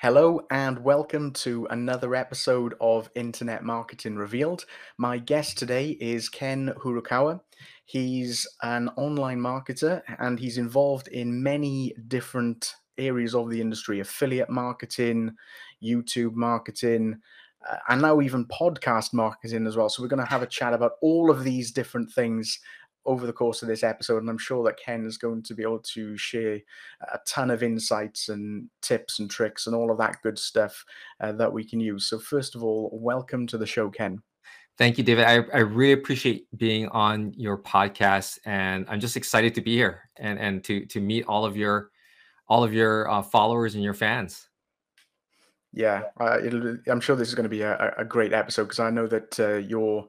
Hello and welcome to another episode of Internet Marketing Revealed. My guest today is Ken Furukawa. He's an online marketer and he's involved in many different areas of the industry affiliate marketing, YouTube marketing, uh, and now even podcast marketing as well. So, we're going to have a chat about all of these different things over the course of this episode. And I'm sure that Ken is going to be able to share a ton of insights and tips and tricks and all of that good stuff uh, that we can use. So, first of all, welcome to the show, Ken. Thank you, David. I, I really appreciate being on your podcast, and I'm just excited to be here and and to to meet all of your all of your uh, followers and your fans. Yeah, uh, I'm sure this is going to be a, a great episode because I know that uh, you're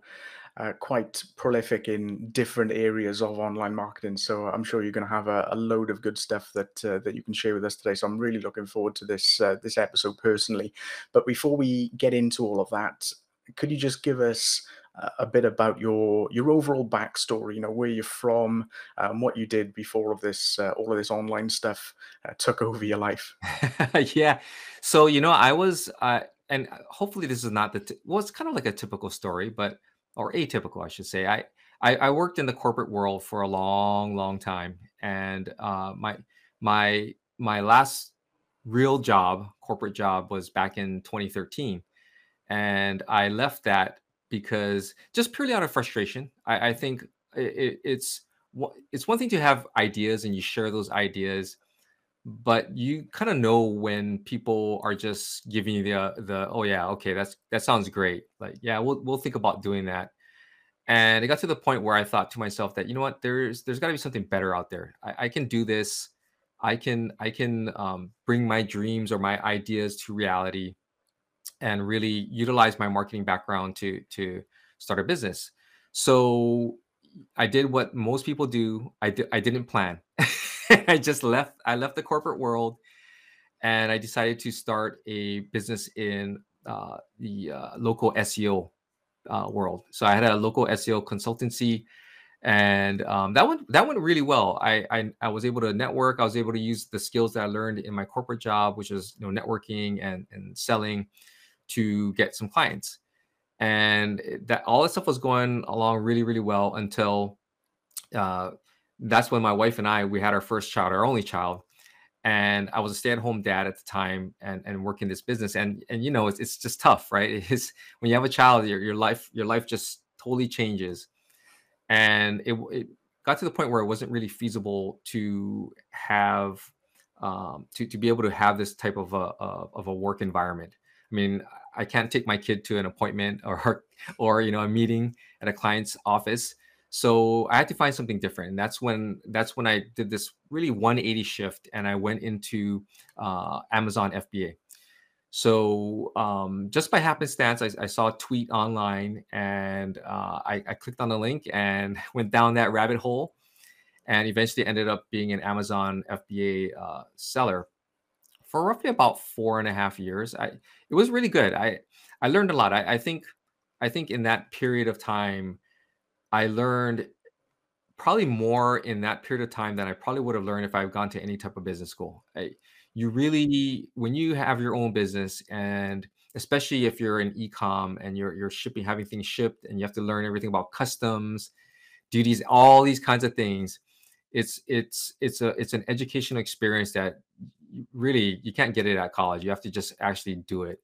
uh, quite prolific in different areas of online marketing. So I'm sure you're going to have a, a load of good stuff that uh, that you can share with us today. So I'm really looking forward to this uh, this episode personally. But before we get into all of that, could you just give us a bit about your your overall backstory? You know, where you're from, um, what you did before of this uh, all of this online stuff uh, took over your life. yeah. So you know, I was. And hopefully this is not the t- well it's kind of like a typical story but or atypical, I should say. I, I, I worked in the corporate world for a long, long time, and uh, my my my last real job, corporate job, was back in 2013, and I left that because just purely out of frustration. I, I think it, it's it's one thing to have ideas and you share those ideas but you kind of know when people are just giving you the the oh yeah okay that's that sounds great like yeah we'll we'll think about doing that and it got to the point where i thought to myself that you know what? There's there's got to be something better out there. I, I, can do this. I can i can um, bring my dreams or my ideas to reality and really utilize my marketing background to to start a business. So i did what most people do. I, di- I didn't plan I just left. I left the corporate world, and I decided to start a business in uh, the uh, local SEO uh, world. So I had a local SEO consultancy, and um, that went that went really well. I, I, I was able to network. I was able to use the skills that I learned in my corporate job, which is you know networking and and selling, to get some clients. And that all that stuff was going along really really well until uh, that's when my wife and I we had our first child, our only child, and I was a stay-at-home dad at the time and and working this business and and you know it's it's just tough, right? It is when you have a child, your your life your life just totally changes, and it it got to the point where it wasn't really feasible to have um, to to be able to have this type of a of a work environment. I mean, I can't take my kid to an appointment or or you know a meeting at a client's office so i had to find something different and that's when that's when i did this really 180 shift and i went into uh, amazon fba so um, just by happenstance I, I, saw a tweet online and uh, I, I, clicked on the link and went down that rabbit hole and eventually ended up being an amazon fba uh, seller for roughly about four and a half years. I, it was really good. I i learned a lot. I, I think i think in that period of time I learned probably more in that period of time than I probably would have learned if I've gone to any type of business school. I, you really, when you have your own business, and especially if you're in e-com and you're you're shipping, having things shipped, and you have to learn everything about customs, duties, all these kinds of things. It's it's it's a it's an educational experience that really you can't get it at college. You have to just actually do it.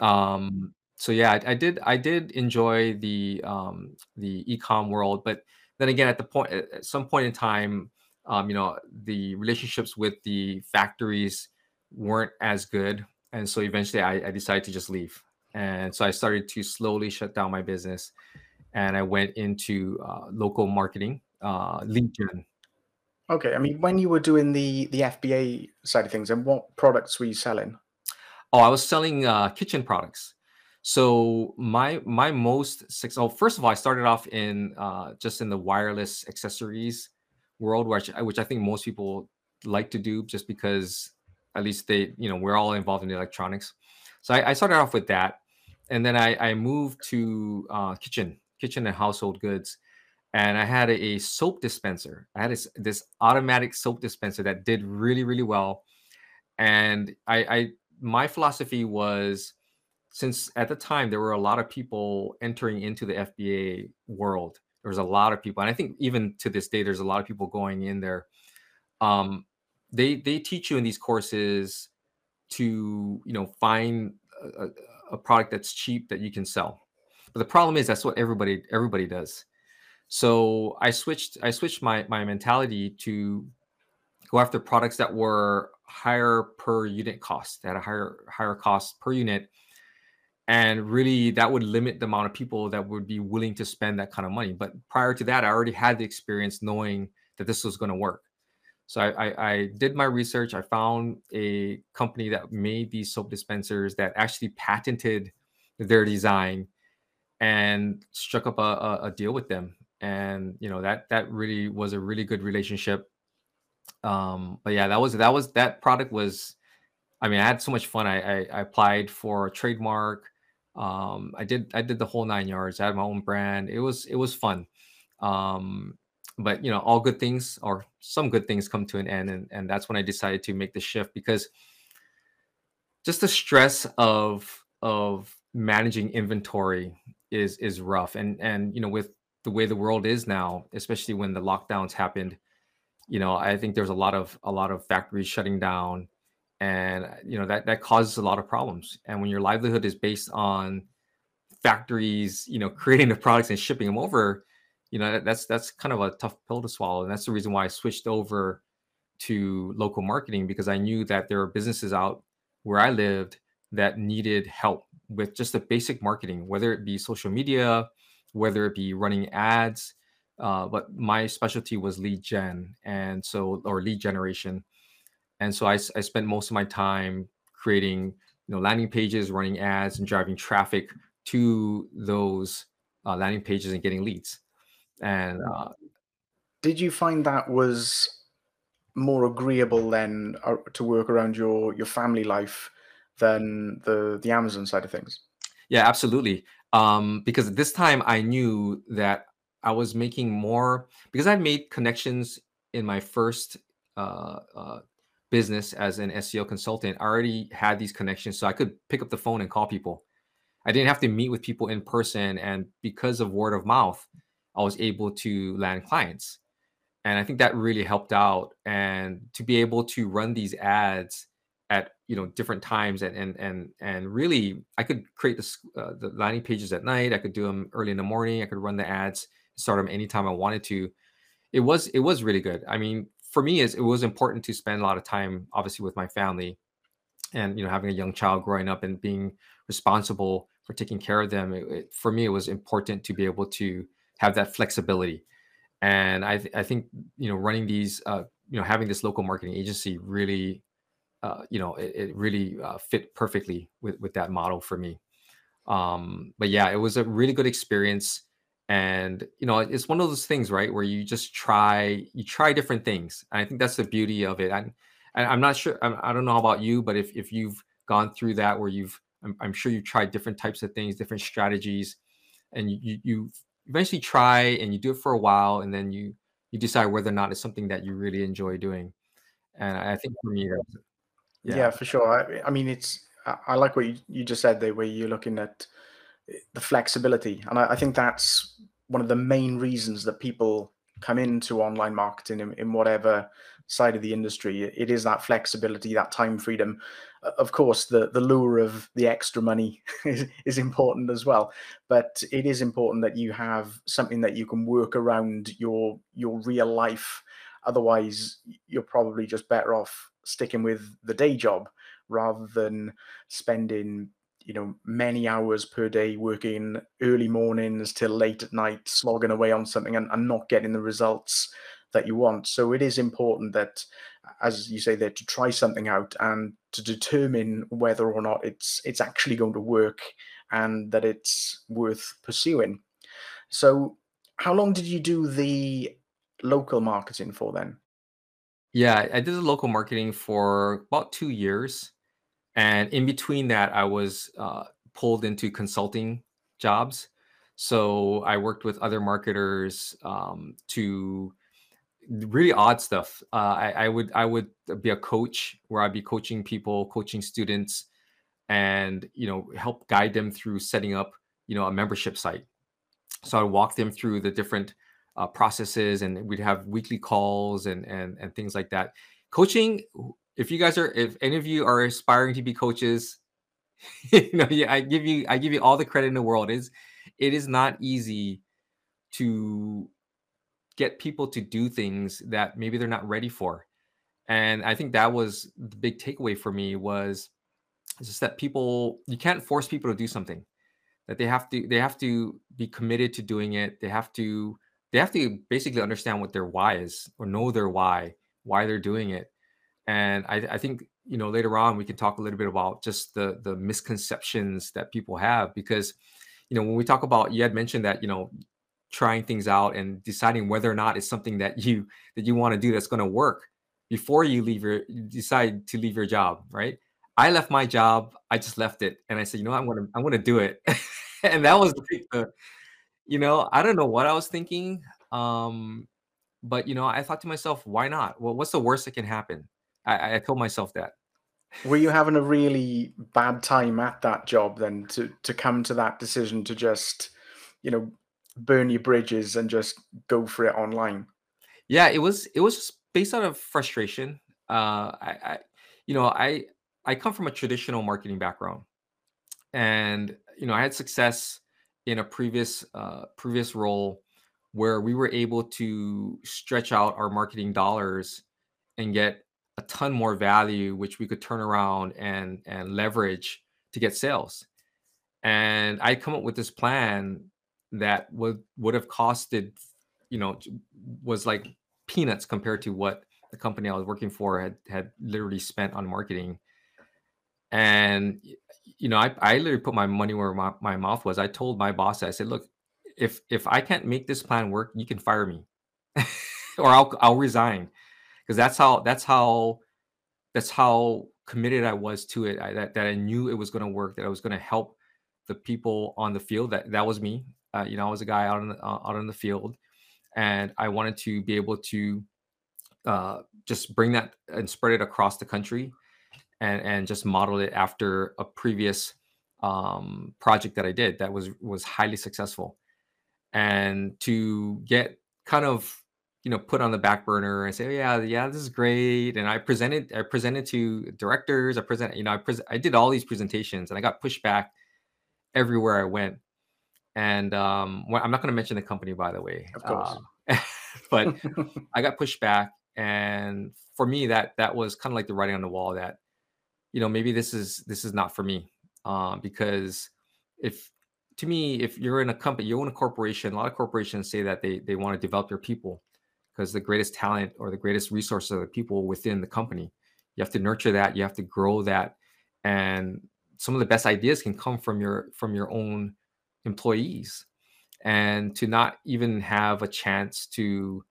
Um, so yeah, I, I did I did enjoy the um, the ecom world, but then again, at the point at some point in time, um, you know, the relationships with the factories weren't as good, and so eventually I, I decided to just leave, and so I started to slowly shut down my business, and I went into uh, local marketing, uh, lead gen. Okay, I mean, when you were doing the the FBA side of things, and what products were you selling? Oh, I was selling uh, kitchen products. So my my most successful. First of all, I started off in uh, just in the wireless accessories world, which which I think most people like to do, just because at least they you know we're all involved in electronics. So I, I started off with that, and then I, I moved to uh, kitchen kitchen and household goods, and I had a, a soap dispenser. I had this, this automatic soap dispenser that did really really well, and I, I my philosophy was since at the time there were a lot of people entering into the FBA world. There was a lot of people, and I think even to this day, there's a lot of people going in there. Um, they they teach you in these courses to you know find a, a product that's cheap that you can sell. But the problem is that's what everybody everybody does. So I switched I switched my my mentality to go after products that were higher per unit cost, at a higher higher cost per unit. And really that would limit the amount of people that would be willing to spend that kind of money. But prior to that, I already had the experience knowing that this was going to work. So I, I, I, did my research. I found a company that made these soap dispensers that actually patented their design and struck up a, a, a deal with them. And you know that that really was a really good relationship. Um, but yeah, that was that was that product was. I mean, I had so much fun. I, I, I applied for a trademark. Um, I did I did the whole nine yards. I had my own brand. It was it was fun. Um, but you know all good things or some good things come to an end and, and that's when i decided to make the shift because just the stress of of managing inventory is is rough and and you know with the way the world is now especially when the lockdowns happened you know i think there's a lot of a lot of factories shutting down and you know that that causes a lot of problems. And when your livelihood is based on factories you know creating the products and shipping them over you know that's that's kind of a tough pill to swallow. And that's the reason why i switched over to local marketing because i knew that there are businesses out where i lived that needed help with just the basic marketing whether it be social media whether it be running ads uh, but my specialty was lead gen. And so or lead generation and so I, I spent most of my time creating you know landing pages running ads and driving traffic to those uh, landing pages and getting leads and uh, did you find that was more agreeable then uh, to work around your your family life than the the Amazon side of things? Yeah, absolutely. Um, because at this time I knew that I was making more because I made connections in my first uh, uh, business as an SEO consultant. I already had these connections, so I could pick up the phone and call people. I didn't have to meet with people in person, and because of word of mouth, I was able to land clients. And I think that really helped out. And to be able to run these ads at you know different times and and and and really, I could create the uh, the landing pages at night. I could do them early in the morning. I could run the ads, start them anytime I wanted to. It was it was really good. I mean, for me, is it was important to spend a lot of time, obviously, with my family, and you know, having a young child growing up and being responsible for taking care of them. It, it, for me, it was important to be able to have that flexibility. And I, th- I think you know running these uh, you know having this local marketing agency really uh, you know it, it really uh, fit perfectly with with that model for me. Um, but yeah, it was a really good experience and you know it's one of those things right where you just try you try different things and i think that's the beauty of it and, i'm not sure I'm, i do not know about you but if, if you've gone through that where you've I'm, I'm, sure you've tried different types of things different strategies and you, you eventually try and you do it for a while and then you you decide whether or not it's something that you really enjoy doing and i think for me yeah. yeah for sure I, I, mean it's i like what you, you just said there where you're looking at the flexibility and I, I, think that's one of the main reasons that people come into online marketing in, in whatever side of the industry it is that flexibility that time freedom of course, the, the lure of the extra money is, is important as well. But it is important that you have something that you can work around your your real life. Otherwise, you're probably just better off sticking with the day job rather than spending you know many hours per day working early mornings till late at night slogging away on something and, and not getting the results that you want. So it is important that as you say there to try something out and to determine whether or not it's it's actually going to work and that it's worth pursuing. So how long did you do the local marketing for then? Yeah i did the local marketing for about two years and in between that i was uh, pulled into consulting jobs. So i worked with other marketers um, to really odd stuff. Uh, I, I would I would be a coach where I'd be coaching people, coaching students and you know help guide them through setting up you know a membership site. So I'd walk them through the different uh, processes and we'd have weekly calls and and and things like that. Coaching if you guys are if any of you are aspiring to be coaches you know yeah, i give you i give you all the credit in the world. Is it is not easy to get people to do things that maybe they're not ready for. And i think that was the big takeaway for me was just that people you can't force people to do something that they have to they have to be committed to doing it. They have to they have to basically understand what their why is or know their why why they're doing it and I, I think you know later on we can talk a little bit about just the the misconceptions that people have because you know when we talk about you had mentioned that you know trying things out and deciding whether or not it's something that you that you want to do that's going to work before you leave your you decide to leave your job right? I left my job i just left it and i said you know i'm going to i'm going to do it. And that was the, you know i don't know what i was thinking um but you know i thought to myself why not? Well what's the worst that can happen i i told myself that were you having a really bad time at that job then to to come to that decision to just you know burn your bridges and just go for it online? Yeah, it was it was just based out of frustration. Uh, I, I you know I I come from a traditional marketing background, and you know I had success in a previous uh, previous role where we were able to stretch out our marketing dollars and get a ton more value, which we could turn around and and leverage to get sales. And I come up with this plan that would would have costed, you know, was like peanuts compared to what the company I was working for had had literally spent on marketing. And you know, I, I literally put my money where my, my mouth was. I told my boss, I said, look, if if I can't make this plan work, you can fire me. or I'll I'll resign. Because that's how that's how that's how committed I was to it. I, that, that I knew it was going to work, that I was going to help the people on the field. That that was me. Uh, you know, I was a guy out on the, uh, out on the field, and I wanted to be able to uh, just bring that and spread it across the country, and and just model it after a previous um, project that I did that was was highly successful, and to get kind of you know put on the back burner and say oh, yeah yeah this is great and i presented i presented to directors i present you know i pres- i did all these presentations and i got pushed back everywhere i went and um, well, I'm not going to mention the company, by the way. Of course. Um, but I got pushed back, and for me, that that was kind of like the writing on the wall that, you know, maybe this is this is not for me, um, because if to me, if you're in a company, you own a corporation. A lot of corporations say that they they want to develop their people because the greatest talent or the greatest resources are the people within the company. You have to nurture that. You have to grow that, and some of the best ideas can come from your from your own employees and to not even have a chance to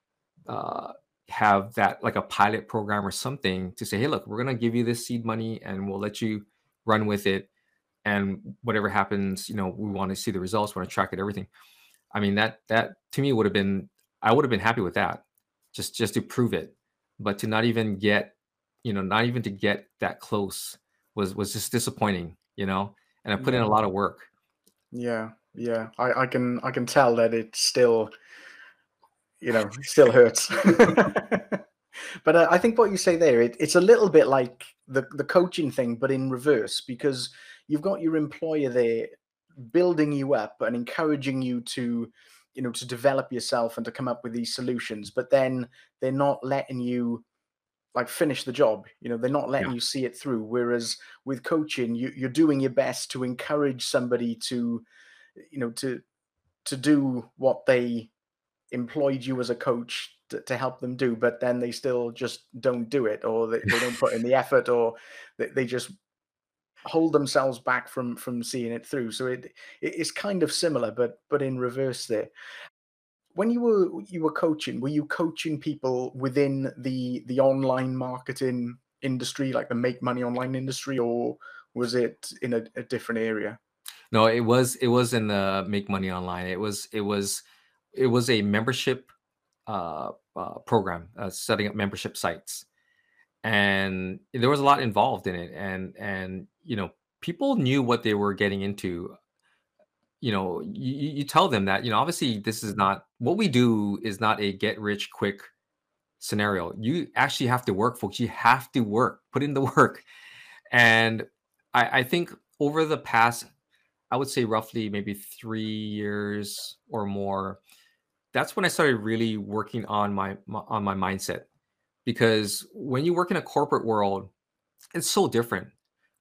uh, have that like a pilot program or something to say hey look we're to give you this seed money and we'll let you run with it and whatever happens you know we want to see the results we want to track it everything i mean that that to me would have been i would have been happy with that just just to prove it but to not even get you know not even to get that close was was just disappointing you know and i put in a lot of work yeah yeah, I, I can I can tell that it still, you know, still hurts. but uh, I think what you say there, it, it's a little bit like the the coaching thing, but in reverse, because you've got your employer there building you up and encouraging you to, you know, to develop yourself and to come up with these solutions, but then they're not letting you like finish the job you know they're not letting yeah. you see it through whereas with coaching you, you're doing your best to encourage somebody to you know to to do what they employed you as a coach to, to, help them do but then they still just don't do it or they, they don't put in the effort or they, they just hold themselves back from from seeing it through. So it, it it's kind of similar but but in reverse there. When you were you were coaching were you coaching people within the the online marketing industry like the make money online industry or was it in a, a different area? No, it was it was in the Make Money Online. It was it was it was a membership uh, uh, program, uh, setting up membership sites, and there was a lot involved in it. And and you know, people knew what they were getting into you know you, you tell them that you know obviously this is not what we do is not a get rich quick scenario. You actually have to work folks. You have to work. Put in the work. And i, I think over the past i would say roughly maybe three years or more that's when i started really working on my, my on my mindset because when you work in a corporate world it's so different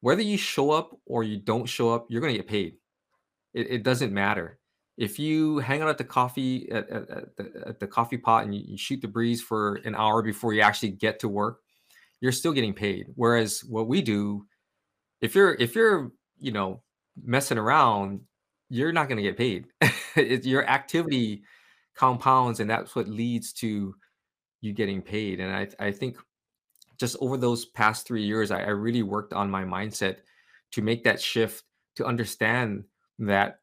whether you show up or you don't show up you're going to get paid it, it doesn't matter. If you hang out at the coffee at, at, at, the, at the, coffee pot and you, you shoot the breeze for an hour before you actually get to work, you're still getting paid. Whereas what we do, if you're if you're you know messing around, you're not going to get paid. it, your activity compounds, and that's what leads to you getting paid. And I I think just over those past three years, I, I really worked on my mindset to make that shift to understand that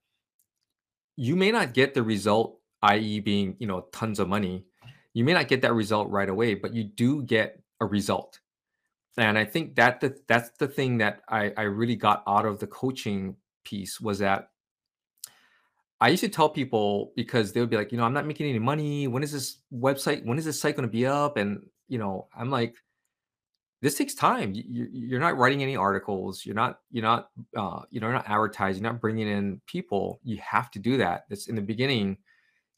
you may not get the result, i.e., being you know tons of money. You may not get that result right away, but you do get a result. And I think that the, that's the thing that I, I really got out of the coaching piece was that I used to tell people because they would be like, you know, I'm not making any money. When is this website? When is this site going to be up? And you know, I'm like, this takes time. You, you're not writing any articles. You're not. You're not. Uh, you know, you're not advertising. You're not bringing in people. You have to do that. It's in the beginning.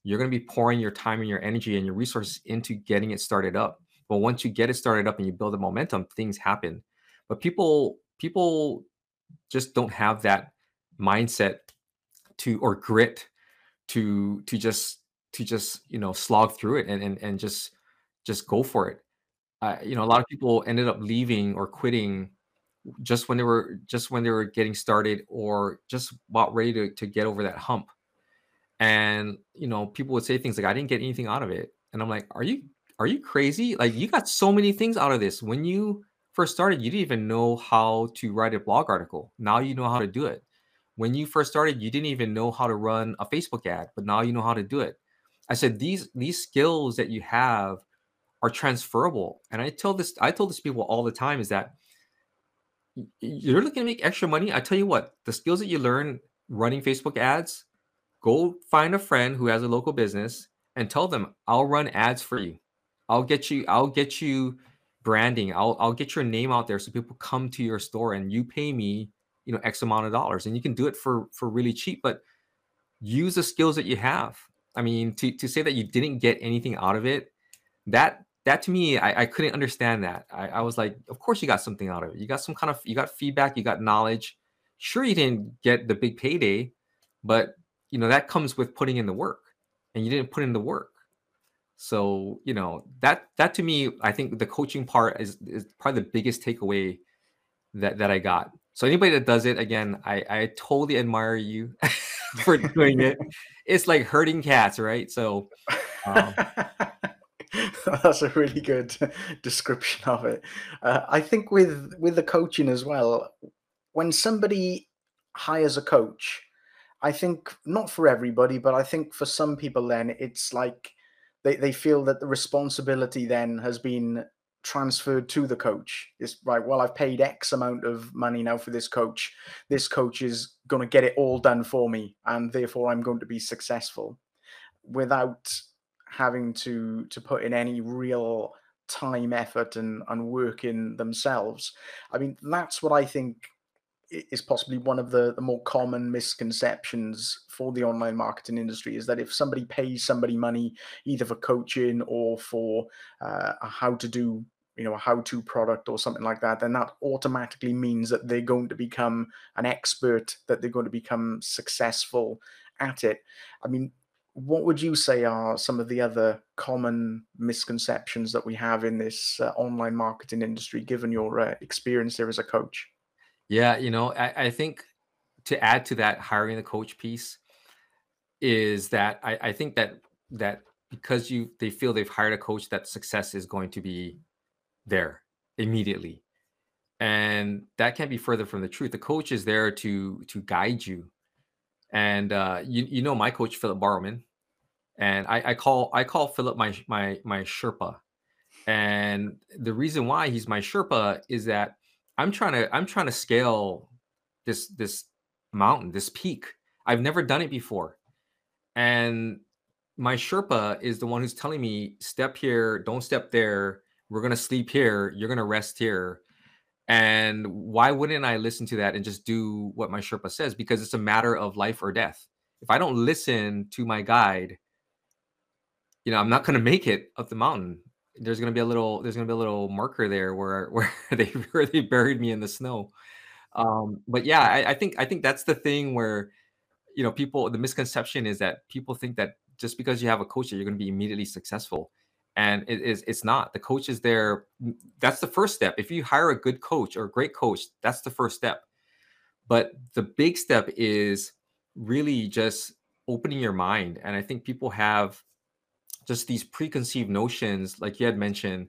You're going to be pouring your time and your energy and your resources into getting it started up. But once you get it started up and you build the momentum, things happen. But people, people just don't have that mindset to or grit to to just to just you know slog through it and and, and just just go for it uh, you know, a lot of people ended up leaving or quitting just when they were just when they were getting started or just about ready to, to get over that hump. And you know, people would say things like, I didn't get anything out of it. And I'm like, Are you are you crazy? Like you got so many things out of this. When you first started, you didn't even know how to write a blog article. Now you know how to do it. When you first started, you didn't even know how to run a Facebook ad, but now you know how to do it. I said these these skills that you have are transferable. And I tell this, I told this people all the time is that you're looking to make extra money. I tell you what, the skills that you learn running Facebook ads, go find a friend who has a local business and tell them, I'll run ads for you. I'll get you, I'll get you branding. I'll I'll get your name out there so people come to your store and you pay me, you know, X amount of dollars. And you can do it for for really cheap, but use the skills that you have. I mean, to, to say that you didn't get anything out of it, that that to me, I, I couldn't understand that. I, I, was like, of course you got something out of it. You got some kind of you got feedback, you got knowledge. Sure, you didn't get the big payday, but you know that comes with putting in the work, and you didn't put in the work. So you know that that to me, I think the coaching part is is probably the biggest takeaway that that I got. So anybody that does it, again, I I totally admire you for doing it. It's like herding cats, right? So. Um, That's a really good description of it. Uh, I think with with the coaching as well, when somebody hires a coach, I think not for everybody, but I think for some people, then it's like they, they feel that the responsibility then has been transferred to the coach. It's right, well, I've paid X amount of money now for this coach. This coach is going to get it all done for me, and therefore I'm going to be successful without having to to put in any real time effort and, and work in themselves i mean that's what i think is possibly one of the, the more common misconceptions for the online marketing industry is that if somebody pays somebody money either for coaching or for uh, how to do you know a how-to product or something like that then that automatically means that they're going to become an expert that they're going to become successful at it i mean what would you say are some of the other common misconceptions that we have in this uh, online marketing industry, given your uh, experience there as a coach? Yeah, you know, I, I, think to add to that hiring the coach piece is that I, I think that that because you they feel they've hired a coach that success is going to be there immediately. And that can't be further from the truth. The coach is there to to guide you. And uh, you you know my coach Philip Bowerman, and I, I call I call Philip my my my Sherpa, and the reason why he's my Sherpa is that I'm trying to I'm trying to scale this this mountain, this peak. I've never done it before. And my Sherpa is the one who's telling me, step here, don't step there. We're to sleep here. You're to rest here. And why wouldn't I listen to that and just do what my Sherpa says? Because it's a matter of life or death. If I don't listen to my guide, you know, I'm not going to make it up the mountain. There's to be a little, there's to be a little marker there where where they where they buried me in the snow. Um, but yeah, I, I think I think that's the thing where, you know, people the misconception is that people think that just because you have a coach that you're going to be immediately successful and it is it's not. The coach is there that's the first step. If you hire a good coach or a great coach that's the first step. But the big step is really just opening your mind and i think people have just these preconceived notions like you had mentioned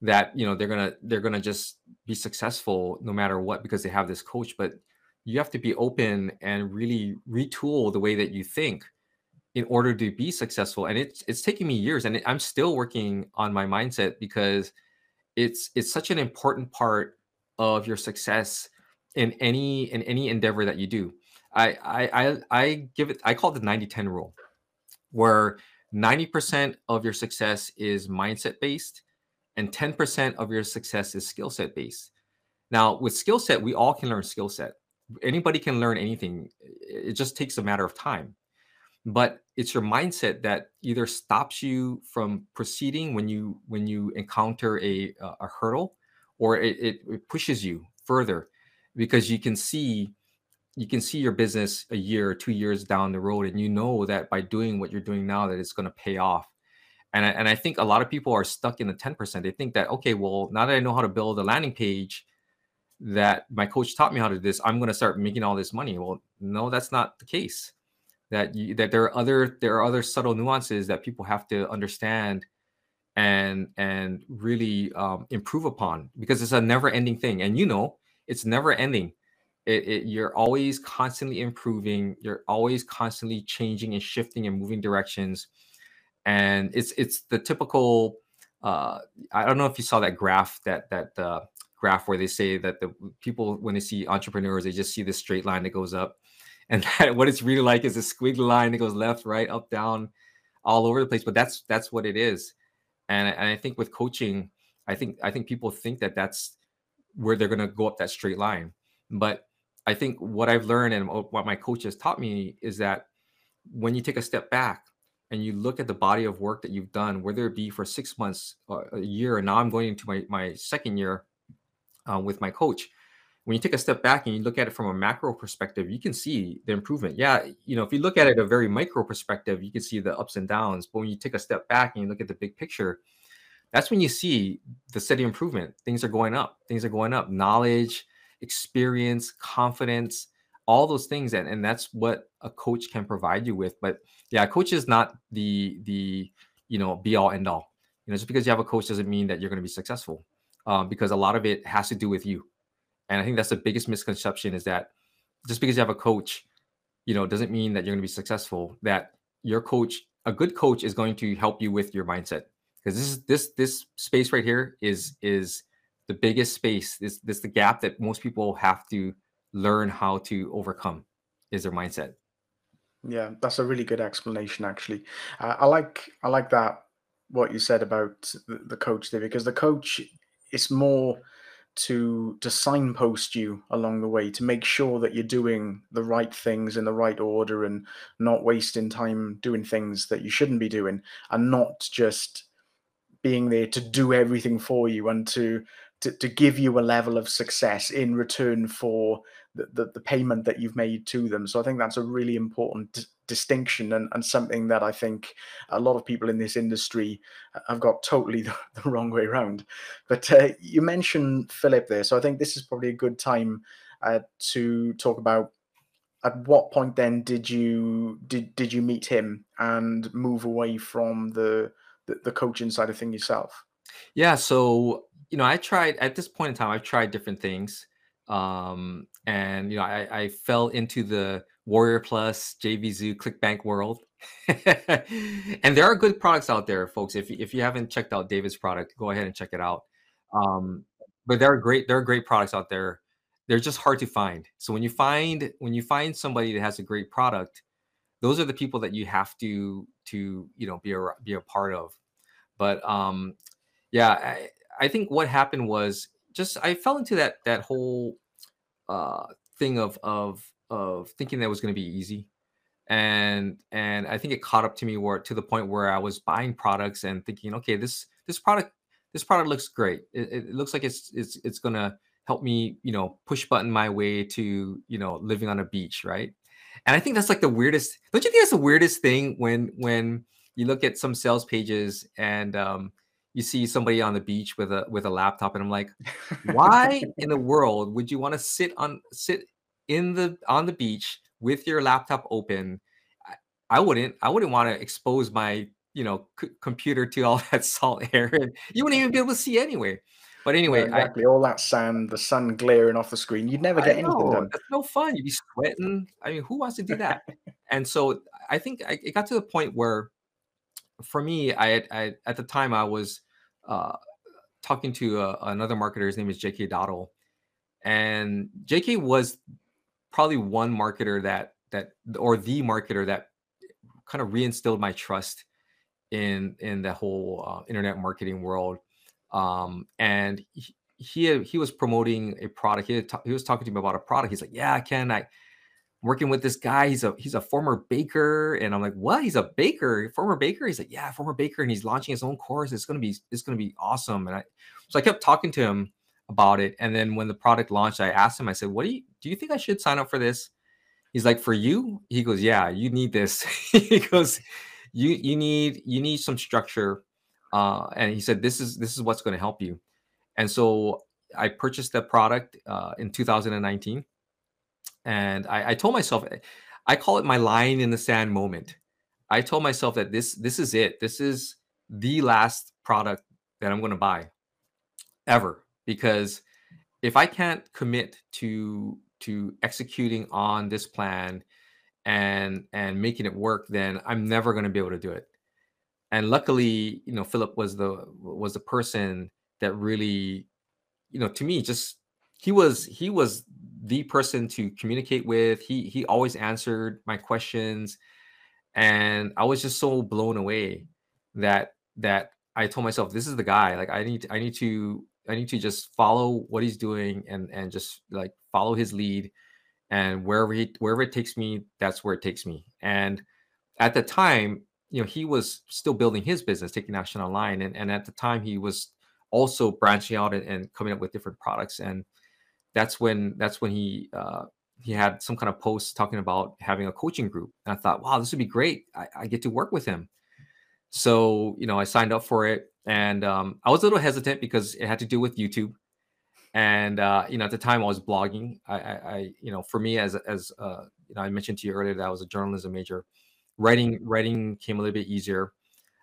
that you know they're gonna they're gonna just be successful no matter what because they have this coach but you have to be open and really retool the way that you think in order to be successful. And it's it's taking me years and i'm still working on my mindset because it's it's such an important part of your success in any in any endeavor that you do. I i i, I give it i call it the 90 10 rule where 90% of your success is mindset based and 10% of your success is skill set based. Now with skill set we all can learn skill set. Anybody can learn anything. It just takes a matter of time. But it's your mindset that either stops you from proceeding when you when you encounter a a hurdle or it, it, it pushes you further because you can see you can see your business a year or two years down the road and you know that by doing what you're doing now that it's going to pay off. And I, and I think a lot of people are stuck in the 10% they think that okay well now that i know how to build a landing page that my coach taught me how to do this i'm going to start making all this money. Well no that's not the case. That you, that there are other there are other subtle nuances that people have to understand and and really um, improve upon because it's a never ending thing. And you know it's never ending it, it, you're always constantly improving you're always constantly changing and shifting and moving directions and it's it's the typical uh, i don't know if you saw that graph that that uh, graph where they say that the people when they see entrepreneurs they just see this straight line that goes up and that what it's really like is a squiggly line that goes left, right, up, down, all over the place. But that's that's what it is. And, and I think with coaching, I think I think people think that that's where they're going to go up that straight line. But I think what I've learned and what my coach has taught me is that when you take a step back and you look at the body of work that you've done, whether it be for six months, a year, and now I'm going into my my second year uh, with my coach, when you take a step back and you look at it from a macro perspective, you can see the improvement. Yeah, you know, if you look at it a very micro perspective, you can see the ups and downs. But when you take a step back and you look at the big picture, that's when you see the steady improvement. Things are going up. Things are going up. Knowledge, experience, confidence, all those things, and, and that's what a coach can provide you with. But yeah, a coach is not the the you know be all end all. You know, just because you have a coach doesn't mean that you're going to be successful, um, because a lot of it has to do with you and I think that's the biggest misconception is that just because you have a coach, you know, doesn't mean that you're going to be successful. That your coach, a good coach, is going to help you with your mindset. Because this is this this space right here is is the biggest space. is this the gap that most people have to learn how to overcome is their mindset. Yeah, that's a really good explanation. Actually, uh, I like I like that what you said about the, the coach there because the coach is more to to signpost you along the way to make sure that you're doing the right things in the right order and not wasting time doing things that you shouldn't be doing and not just being there to do everything for you and to to, to give you a level of success in return for the, the, the payment that you've made to them so i think that's a really important distinction and, and something that I think a lot of people in this industry have got totally the, the wrong way around. But uh, you mentioned Philip there, so I think this is probably a good time uh, to talk about at what point then did you did did you meet him and move away from the the, the coaching side of thing yourself? Yeah, so you know, I tried at this point in time, I've tried different things, um, and you know, I, I fell into the Warrior Plus, JVZoo, ClickBank World. and there are good products out there, folks. If, if you haven't checked out David's product, go ahead and check it out. Um, but there are great there are great products out there. they're just hard to find. So when you find when you find somebody that has a great product, those are the people that you have to to you know be a be a part of. But um, yeah, I, I think what happened was just I fell into that that whole uh, thing of of of thinking that was going to be easy. And and i think it caught up to me where to the point where i was buying products and thinking okay this this product this product looks great. It, it looks like it's it's it's gonna help me you know push button my way to you know living on a beach right? And i think that's like the weirdest don't you think that's the weirdest thing when when you look at some sales pages and um you see somebody on the beach with a with a laptop and i'm like why in the world would you want to sit on sit in the on the beach with your laptop open? I, I wouldn't i wouldn't want to expose my you know c- computer to all that salt air and you wouldn't even be able to see anyway but anyway yeah, exactly I, all that sand the sun glaring off the screen you'd never get anything done. that's no fun you'd be sweating i mean who wants to do that? And so i think I, it got to the point where for me i, I at the time i was uh, talking to uh, another marketer. His name is J.K. Dottle, and J.K. was probably one marketer that that or the marketer that kind of reinstilled my trust in in the whole uh, internet marketing world. Um, and he, he he was promoting a product. He, he was talking to me about a product. He's like, "Yeah, Ken, I working with this guy. He's a he's a former baker, and I'm like, what? He's a baker, former baker. He's like, yeah, former baker, and he's launching his own course. It's gonna be it's gonna be awesome. And I so I kept talking to him about it. And then when the product launched, I asked him, I said, what do you do? You think I should sign up for this? He's like, for you? He goes, yeah, you need this. he goes, you you need you need some structure. Uh, and he said, this is this is what's going to help you. And so I purchased that product uh, in 2019 and I, I told myself eh, i call it my line in the sand moment. I told myself that this this is it. This is the last product that i'm going to buy ever because if i can't commit to to executing on this plan and and making it work then i'm never going to be able to do it. And luckily you know philip was the was the person that really you know to me just he was he was the person to communicate with. He he always answered my questions, and I was just so blown away that that I told myself, this is the guy. Like I need I need to I need to just follow what he's doing and and just like follow his lead, and wherever he wherever it takes me, that's where it takes me. And at the time, you know, he was still building his business, taking action online, and and at the time he was also branching out and, and coming up with different products and that's when that's when he uh, he had some kind of post talking about having a coaching group. And I thought, wow, this would be great. I, I get to work with him. So you know, I signed up for it, and um, I was a little hesitant because it had to do with YouTube. And uh, you know, at the time, I was blogging. I, I, I you know, for me, as as uh, you know, I mentioned to you earlier that I was a journalism major. Writing writing came a little bit easier.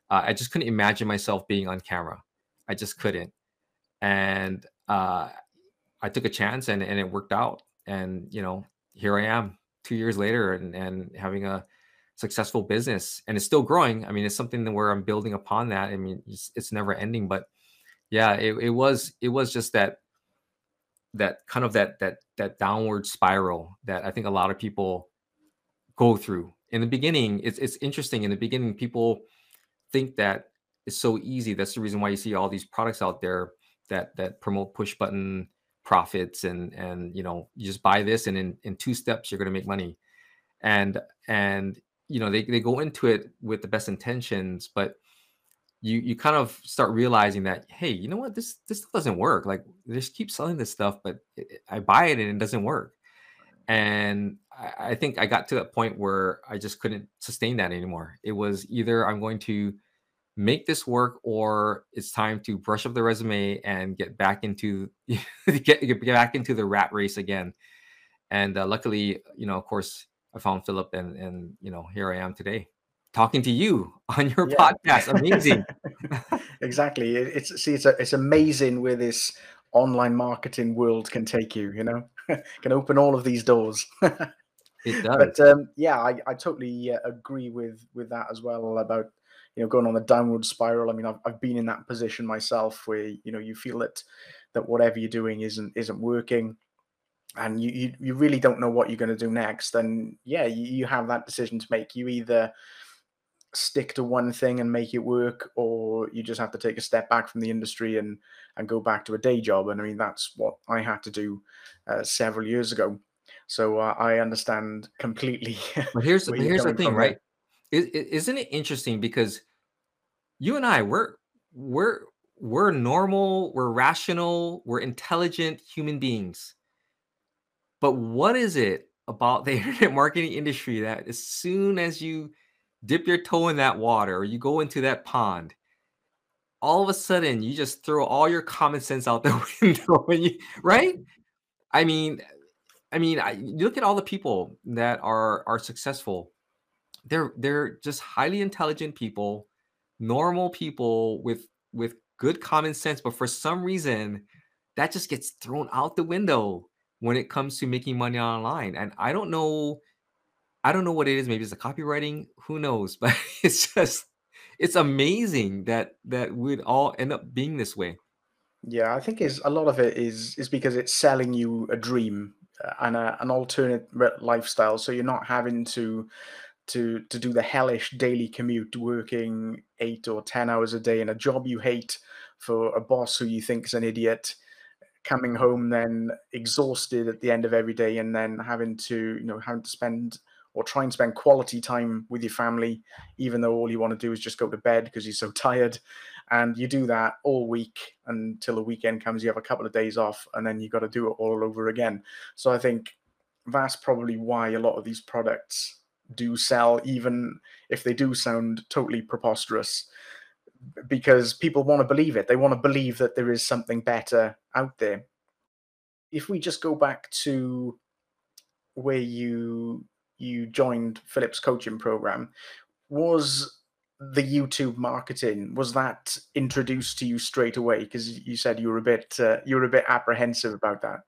Uh, I just couldn't imagine myself being on camera. I just couldn't. And uh, I took a chance and and it worked out. And you know, here I am two years later and and having a successful business and it's still growing. I mean, it's something where I'm building upon that. I mean, it's, it's never ending, but yeah, it, it was it was just that that kind of that that that downward spiral that I think a lot of people go through. In the beginning, it's it's interesting. In the beginning, people think that it's so easy. That's the reason why you see all these products out there that that promote push button profits and and you know you just buy this and in in two steps you're going to make money. And and you know they, they go into it with the best intentions but you you kind of start realizing that hey you know what? This this doesn't work. Like they just keep selling this stuff but it, i buy it and it doesn't work. And I, I think i got to that point where i just couldn't sustain that anymore. It was either i'm going to make this work or it's time to brush up the resume and get back into get, get back into the rat race again. And uh, luckily you know of course i found philip and and you know here i am today talking to you on your yeah. podcast. Amazing. Exactly. It's see it's a, it's amazing where this online marketing world can take you you know? Can open all of these doors. It does. but um, yeah I, I totally uh, agree with with that as well about you know going on a downward spiral i mean I've, I've been in that position myself where you know you feel that that whatever you're doing isn't isn't working and you, you, you really don't know what you're going to do next, and yeah, you, you have that decision to make. You either stick to one thing and make it work, or you just have to take a step back from the industry and and go back to a day job. And I mean, that's what I had to do uh, several years ago. So uh, I understand completely. But here's here's the thing, right? Is not it interesting because you and I we're we're we're normal, we're rational, we're intelligent human beings. But what is it about the internet marketing industry that as soon as you dip your toe in that water or you go into that pond, all of a sudden you just throw all your common sense out the window, you, right? I mean, I mean, I, you look at all the people that are are successful. They're they're just highly intelligent people, normal people with with good common sense, but for some reason, that just gets thrown out the window when it comes to making money online. And I don't know, I don't know what it is. Maybe it's the copywriting. Who knows? But it's just it's amazing that that we'd all end up being this way. Yeah, I think is a lot of it is is because it's selling you a dream uh, and a, an alternate lifestyle, so you're not having to to to do the hellish daily commute, working eight or ten hours a day in a job you hate for a boss who you think is an idiot, coming home then exhausted at the end of every day, and then having to you know having to spend or try and spend quality time with your family, even though all you want to do is just go to bed because you're so tired. And you do that all week until the weekend comes. You have a couple of days off, and then you've got to do it all over again. So I think that's probably why a lot of these products do sell, even if they do sound totally preposterous, because people want to believe it. They want to believe that there is something better out there. If we just go back to where you you joined Philip's coaching program, was the YouTube marketing was that introduced to you straight away? Because you said you were a bit uh, you were a bit apprehensive about that.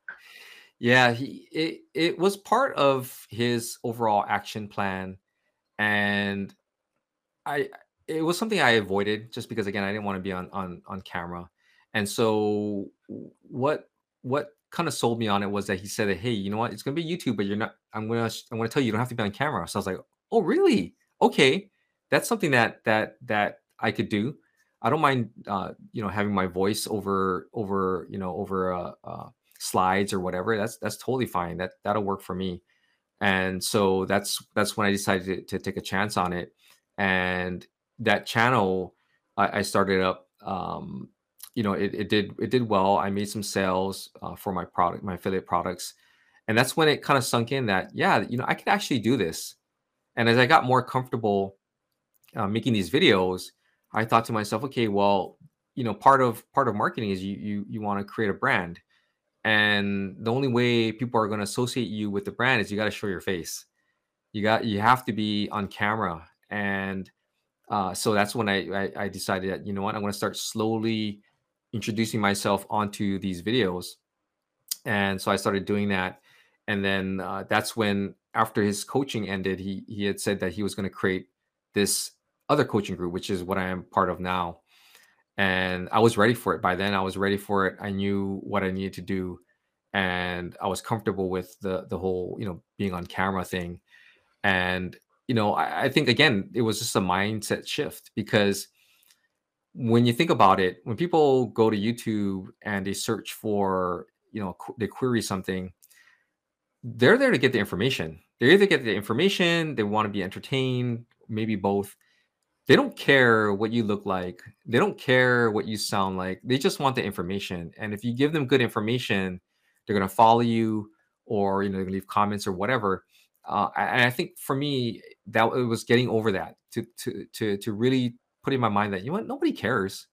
Yeah, he it it was part of his overall action plan, and I it was something I avoided just because again I didn't want to be on on on camera, and so what what kind of sold me on it was that he said that hey you know what? It's gonna be YouTube but you're not I'm gonna I'm gonna tell you you don't have to be on camera. So I was like oh really? Okay. That's something that that that I could do. I don't mind uh, you know having my voice over over you know over uh, uh, slides or whatever that's that's totally fine that that'll work for me. And so that's that's when I decided to, to take a chance on it. And that channel I, I started up um, you know it, it did it did well. I made some sales uh, for my product my affiliate products. And that's when it kind of sunk in that yeah you know i could actually do this. And as i got more comfortable uh, making these videos i thought to myself okay well you know part of part of marketing is you you, you want to create a brand and the only way people are going to associate you with the brand is you got to show your face you got you have to be on camera and uh, so that's when I, I, I decided that you know what I'm going to start slowly introducing myself onto these videos. And so I started doing that. And then uh, that's when, after his coaching ended, he he had said that he was going to create this other coaching group, which is what I am part of now. And I was ready for it by then. I was ready for it. I knew what I needed to do, and I was comfortable with the the whole you know being on camera thing. And you know, I, I think again, it was just a mindset shift because when you think about it, when people go to YouTube and they search for, you know, they query something, they're there to get the information. They either get the information, they want to be entertained, maybe both. They don't care what you look like. They don't care what you sound like. They just want the information. And if you give them good information, they're going to follow you or, you know, leave comments or whatever. Uh, and I think for me, that it was getting over that to to to to really put in my mind that you know what nobody cares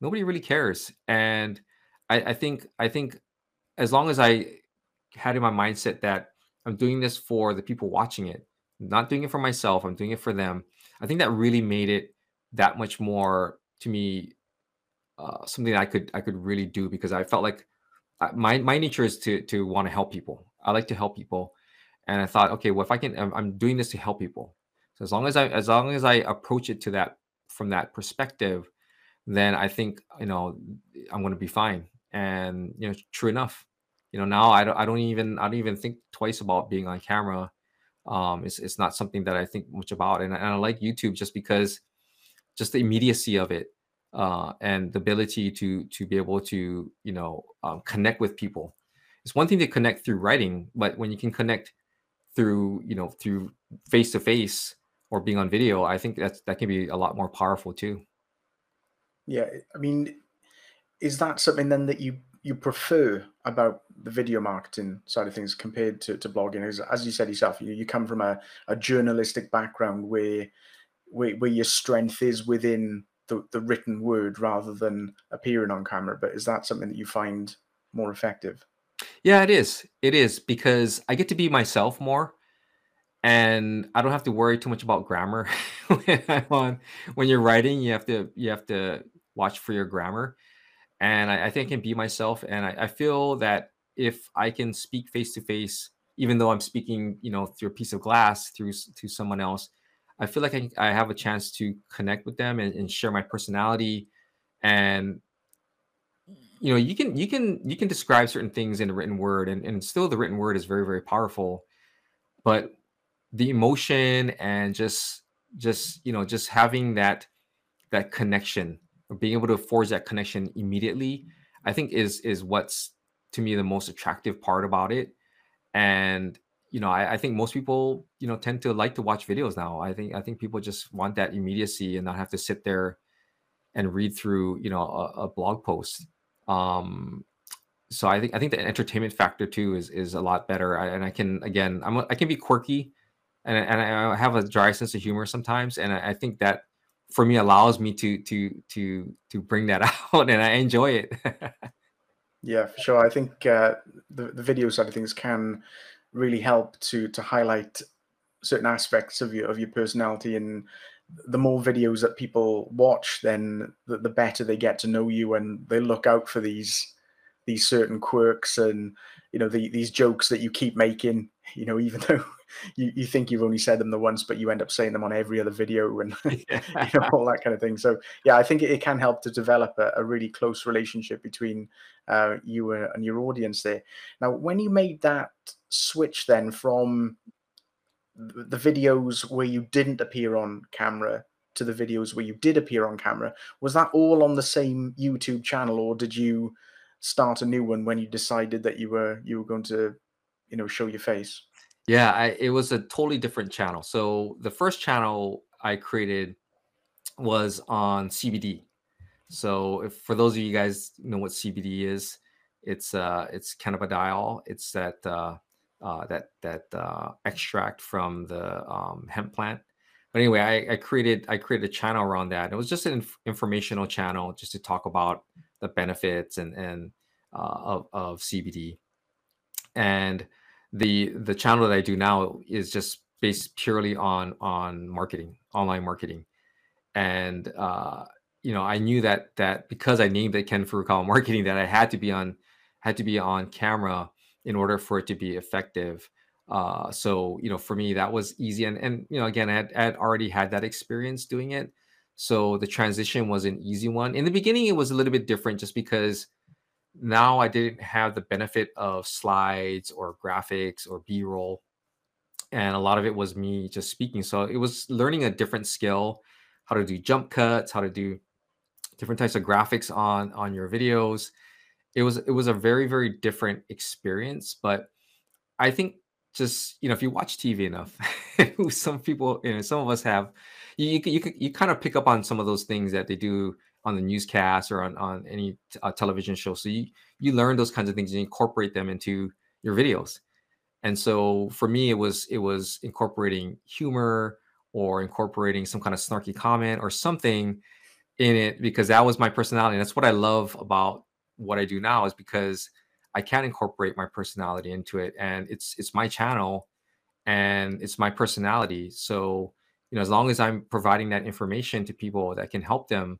nobody really cares and I, I think i think as long as i had in my mindset that i'm doing this for the people watching it not doing it for myself i'm doing it for them i think that really made it that much more to me uh, something i could i could really do because i felt like uh, my my nature is to to want to help people i like to help people and i thought okay well if i can i'm, I'm doing this to help people so as long as i as long as i approach it to that from that perspective, then I think you know I'm going to be fine. And you know, true enough, You know, now I don't I don't even I don't even think twice about being on camera. Um, it's it's not something that I think much about, and, and I like YouTube just because just the immediacy of it uh, and the ability to to be able to you know um, connect with people. It's one thing to connect through writing, but when you can connect through you know through face to face or being on video, I think that's that can be a lot more powerful too. Yeah, I mean, is that something then that you you prefer about the video marketing side of things compared to, to blogging? As, as you said yourself, you, you come from a, a journalistic background where, where where your strength is within the, the written word rather than appearing on camera. But is that something that you find more effective? Yeah, it is. It is because I get to be myself more and I don't have to worry too much about grammar when when you're writing, you have to you have to watch for your grammar. And I, I think I can be myself. And I, I feel that if I can speak face to face, even though I'm speaking, you know, through a piece of glass through to someone else, I feel like I, I have a chance to connect with them and, and share my personality. And you know, you can you can you can describe certain things in a written word, and, and still the written word is very very powerful. But the emotion and just just you know just having that that connection being able to forge that connection immediately i think is is what's to me the most attractive part about it. And you know I, I, think most people you know tend to like to watch videos now. I think i think people just want that immediacy and not have to sit there and read through you know a, a blog post. Um so i think i think the entertainment factor too is is a lot better. I, and i can again i'm a, i can be quirky and, and I have a dry sense of humor sometimes and I, I think that for me allows me to to to to bring that out and I enjoy it. yeah, for sure. I think uh, the the video side of things can really help to to highlight certain aspects of your of your personality and the more videos that people watch then the, the better they get to know you and they look out for these these certain quirks and you know the, these jokes that you keep making you know even though you, you think you've only said them the once, but you end up saying them on every other video and you know, all that kind of thing. So yeah, I think it, it can help to develop a, a really close relationship between uh, you and your audience there. Now, when you made that switch then from the videos where you didn't appear on camera to the videos where you did appear on camera, was that all on the same YouTube channel, or did you start a new one when you decided that you were you were going to, you know, show your face? Yeah, I, it was a totally different channel. So the first channel I created was on CBD. So if, for those of you guys know what CBD is, it's uh it's cannabidiol. It's that uh, uh that that uh, extract from the um, hemp plant. But anyway, I, I created I created a channel around that. It was just an inf- informational channel just to talk about the benefits and and uh, of, of CBD. And the the channel that I do now is just based purely on on marketing, online marketing, and uh, you know I knew that that because I named it Ken Furukawa Marketing that I had to be on had to be on camera in order for it to be effective. Uh, so you know for me that was easy, and and you know again I had, I had already had that experience doing it, so the transition was an easy one. In the beginning, it was a little bit different just because now I didn't have the benefit of slides or graphics or B roll. And a lot of it was me just speaking. So it was learning a different skill, how to do jump cuts, how to do different types of graphics on on your videos. It was it was a very very different experience, but I think just you know if you watch TV enough, some people you know some of us have you you, you, you kind of pick up on some of those things that they do on the newscast or on, on any uh, television show. So you, you learn those kinds of things and incorporate them into your videos. And so for me, it was it was incorporating humor or incorporating some kind of snarky comment or something in it because that was my personality. And that's what I love about what I do now is because I can incorporate my personality into it, and it's it's my channel, and it's my personality. So you know, as long as I'm providing that information to people that can help them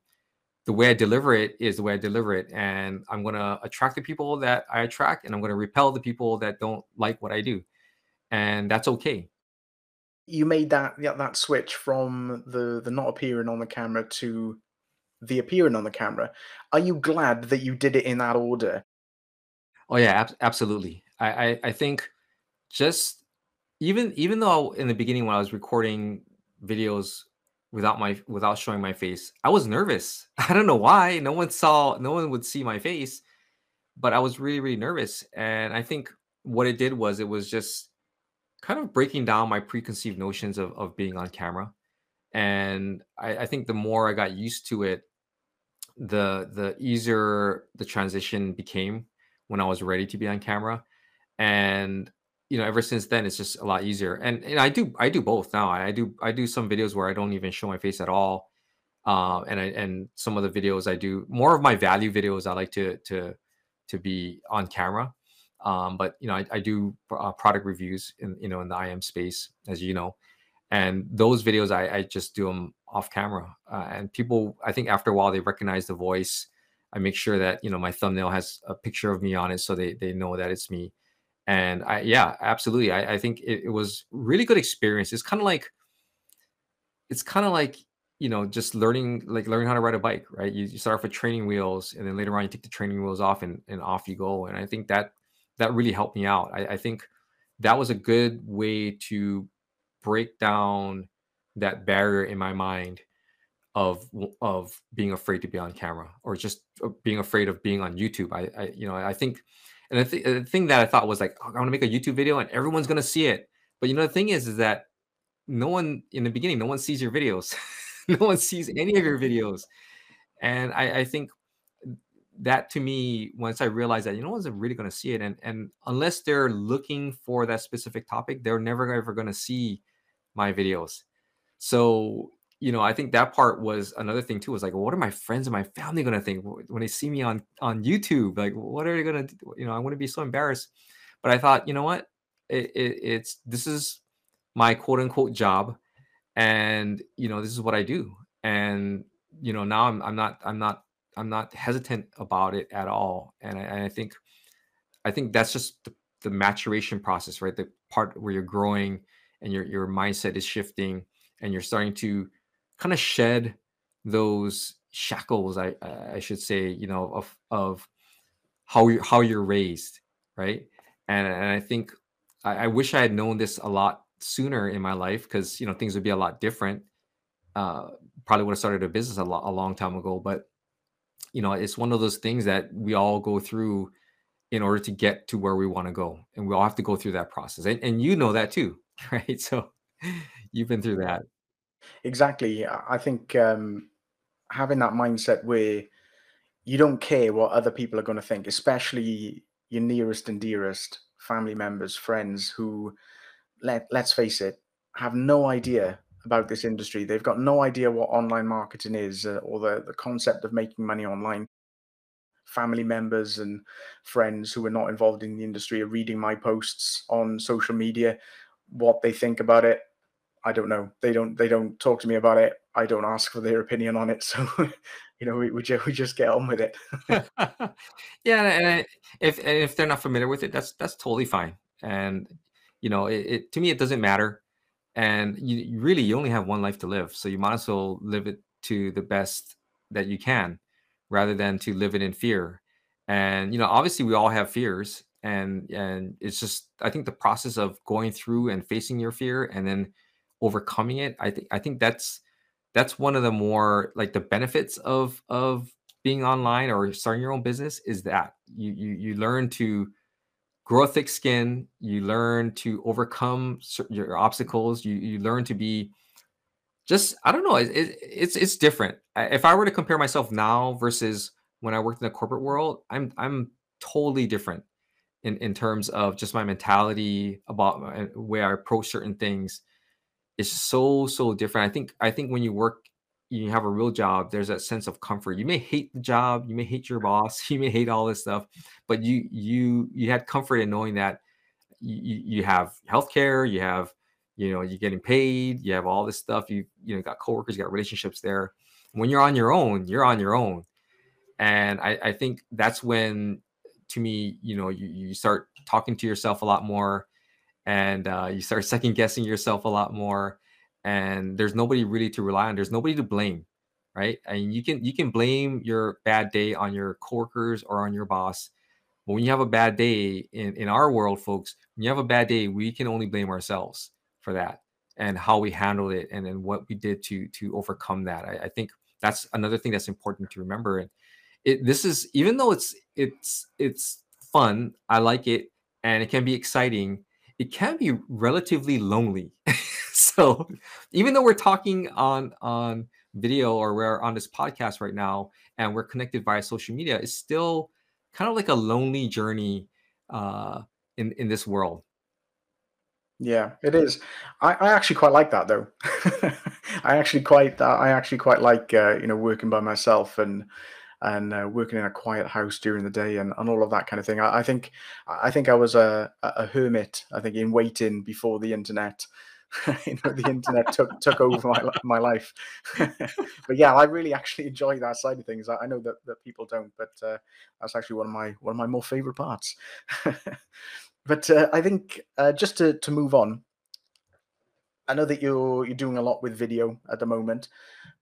the way I deliver it is the way I deliver it. And I'm going to attract the people that I attract, and I'm going to repel the people that don't like what I do. And that's okay. You made that yeah, that switch from the the not appearing on the camera to the appearing on the camera. Are you glad that you did it in that order? Oh yeah, ab- absolutely. I, I I think just even even though in the beginning when I was recording videos without my without showing my face, I was nervous. I don't know why. No one saw, no one would see my face, but I was really really nervous. And I think what it did was it was just kind of breaking down my preconceived notions of of being on camera. And I, I think the more I got used to it, the the easier the transition became when I was ready to be on camera. And you know, ever since then, it's just a lot easier. And and I do I do both now. I, do I do some videos where I don't even show my face at all. Uh, and I and some of the videos I do more of my value videos I like to to to be on camera. Um, but you know, I, I do uh, product reviews in you know in the IM space, as you know, and those videos I, I just do them off camera. Uh, and people, I think after a while they recognize the voice. I make sure that you know my thumbnail has a picture of me on it, so they they know that it's me and I, yeah, absolutely. I, I think it, it, was really good experience. It's kind of like, it's kind of like, you know, just learning, like learning how to ride a bike, right? You, you start off with training wheels and then later on you take the training wheels off and, and off you go. And I think that, that really helped me out. I, I think that was a good way to break down that barrier in my mind of of being afraid to be on camera or just uh, being afraid of being on YouTube. I, I you know I think and the, th- the thing that I thought was like, oh, I want to make a YouTube video and everyone's gonna see it. But you know, the thing is, is that no one in the beginning, no one sees your videos. no one sees any of your videos. And I, I think that to me, once I realized that, you know, no one's really gonna see it. And and unless they're looking for that specific topic, they're never ever gonna see my videos. So you know, I think that part was another thing too. Was like, what are my friends and my family going to think when they see me on on YouTube? Like, what are they going to? You know, I want to be so embarrassed. But I thought, you know what? It, it, it's this is my quote unquote job, and you know, this is what I do. And you know, now I'm I'm not I'm not I'm not hesitant about it at all. And I, and I think I think that's just the, the maturation process, right? The part where you're growing and your your mindset is shifting and you're starting to kind of shed those shackles i i should say you know of of how you how you're raised right? And and i think I, I wish i had known this a lot sooner in my life because you know things would be a lot different uh probably would have started a business a, lot, a long time ago but you know it's one of those things that we all go through in order to get to where we want to go and we all have to go through that process and, and you know that too right? So you've been through that Exactly. I think um, having that mindset where you don't care what other people are going to think, especially your nearest and dearest family members, friends who, let let's face it, have no idea about this industry. They've got no idea what online marketing is uh, or the, the concept of making money online. Family members and friends who are not involved in the industry are reading my posts on social media, what they think about it, I don't know. They don't they don't talk to me about it. I don't ask for their opinion on it. So, you know, we we just, we just get on with it. yeah, and if and if they're not familiar with it, that's that's totally fine. And you know, it, it to me it doesn't matter. And you, you really you only have one life to live, so you might as well live it to the best that you can, rather than to live it in fear. And you know, obviously we all have fears, and and it's just I think the process of going through and facing your fear and then overcoming it i think i think that's that's one of the more like the benefits of of being online or starting your own business is that you you, you learn to grow thick skin you learn to overcome your obstacles you you learn to be just i don't know it, it, it's it's different. If i were to compare myself now versus when i worked in the corporate world i'm i'm totally different in in terms of just my mentality about my, where i approach certain things is so so different. I think I think when you work, you have a real job. There's that sense of comfort. You may hate the job, you may hate your boss, you may hate all this stuff, but you you you had comfort in knowing that you you have healthcare, you have you know you're getting paid, you have all this stuff. You you know got coworkers, you got relationships there. When you're on your own, you're on your own, and I I think that's when to me you know you you start talking to yourself a lot more and uh, you start second guessing yourself a lot more and there's nobody really to rely on there's nobody to blame right and you can you can blame your bad day on your coworkers or on your boss But when you have a bad day in, in our world, folks, when you have a bad day, we can only blame ourselves for that and how we handled it and then what we did to to overcome that. I, I think that's another thing that's important to remember. And it this is even though it's it's it's fun, I like it, and it can be exciting. It can be relatively lonely. so even though we're talking on on video or we're on this podcast right now and we're connected via social media, it's still kind of like a lonely journey uh, in in this world. Yeah, it is. I, I actually quite like that though. I actually quite I actually quite like uh, you know working by myself and and uh, working in a quiet house during the day and, and all of that kind of thing. I, I think I think I was a, a hermit. I think in waiting before the internet. you know, the internet took took over my my life. but yeah, I really actually enjoy that side of things. I, I know that, that people don't, but uh, that's actually one of my one of my more favorite parts. but uh, I think uh, just to to move on, I know that you're you're doing a lot with video at the moment,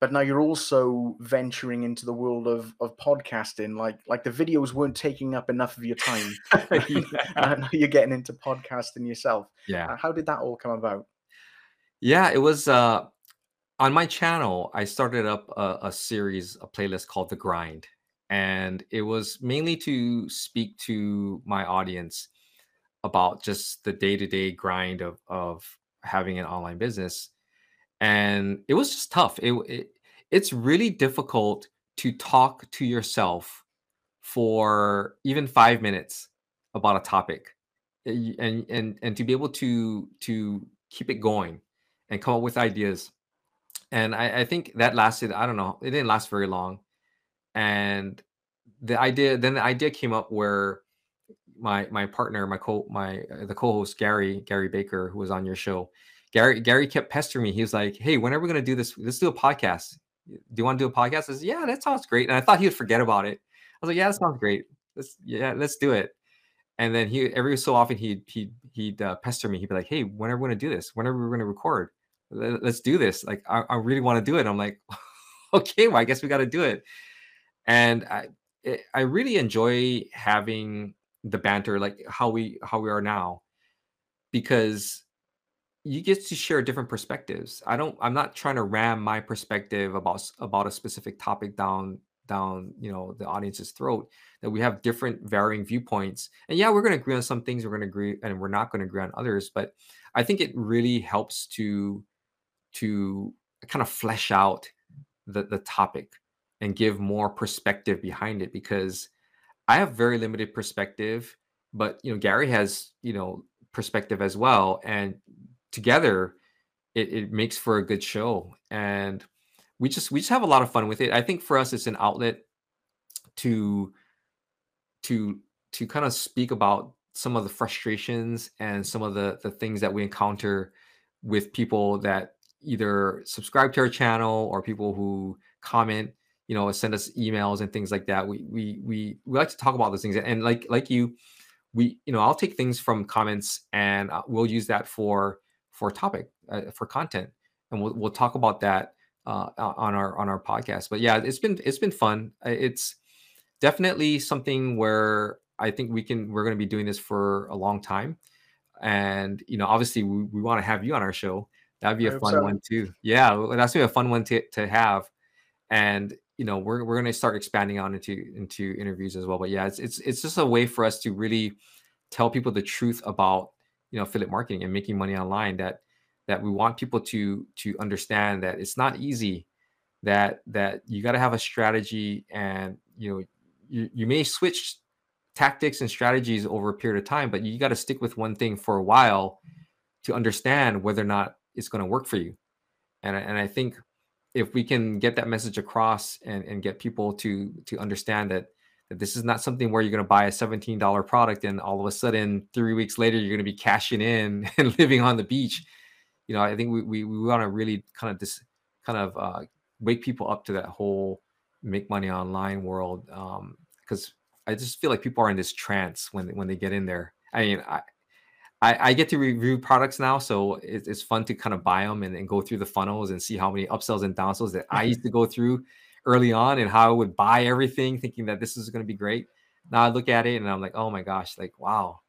but now you're also venturing into the world of of podcasting. Like like the videos weren't taking up enough of your time. I know you're getting into podcasting yourself. Yeah. How did that all come about? Yeah, it was uh on my channel. I started up a, a series, a playlist called The Grind, and it was mainly to speak to my audience about just the day-to-day grind of of having an online business and it was just tough. It, it it's really difficult to talk to yourself for even five minutes about a topic eh, and and and to be able to to keep it going and come up with ideas. And I, I think that lasted i don't know it didn't last very long. And the idea then the idea came up where my my partner my co my uh, the co-host garry garry baker who was on your show Garry Garry kept pestering me. He was like, "Hey, when are we going to do this? Let's do a podcast. Do you want to do a podcast?" I said, "Yeah, that sounds great." And I thought he would forget about it. I was like, "Yeah, that sounds great. Let's yeah, let's do it." And then he every so often he'd he'd he'd uh, pester me. He'd be like, "Hey, when are we going to do this? When are we going to record? Let's do this. Like, I, I really want to do it." I'm like, "Okay, well, I guess we got to do it." And I it, I really enjoy having the banter, like how we how we are now, because you get to share different perspectives. I don't I'm not trying to ram my perspective about about a specific topic down down, you know, the audience's throat. That we have different varying viewpoints. And yeah, we're going to agree on some things, we're going to agree and we're not going to agree on others, but I think it really helps to to kind of flesh out the the topic and give more perspective behind it because I have very limited perspective, but you know, Garry has, you know, perspective as well and together it, it makes for a good show and we just we just have a lot of fun with it. I think for us it's an outlet to to to kind of speak about some of the frustrations and some of the the things that we encounter with people that either subscribe to our channel or people who comment you know send us emails and things like that we we we, we like to talk about those things and like like you we you know i'll take things from comments and uh, we'll use that for for topic uh, for content, and we'll we'll talk about that uh, on our on our podcast. But yeah, it's been it's been fun. It's definitely something where I think we can we're going to be doing this for a long time, and you know, obviously we, we want to have you on our show. That'd be a fun so. one too. Yeah, that's gonna be a fun one to to have, and you know, we're we're gonna start expanding on into into interviews as well. But yeah, it's it's it's just a way for us to really tell people the truth about you know affiliate marketing and making money online that that we want people to to understand that it's not easy that that you got to have a strategy and you know you, you may switch tactics and strategies over a period of time but you got to stick with one thing for a while to understand whether or not it's going to work for you and, and i think if we can get that message across and, and get people to to understand that that this is not something where you're going to buy a $17 product and all of a sudden three weeks later you're going to be cashing in and living on the beach. You know i think we, we, we want to really kind of this kind of uh, wake people up to that whole make money online world because um, i just feel like people are in this trance when, when they get in there. I mean i I, I get to review products now, so it, it's fun to kind of buy them and, and go through the funnels and see how many upsells and downsells that I used to go through early on and how I would buy everything thinking that this is going to be great. Now I look at it and I'm like, oh my gosh, like wow,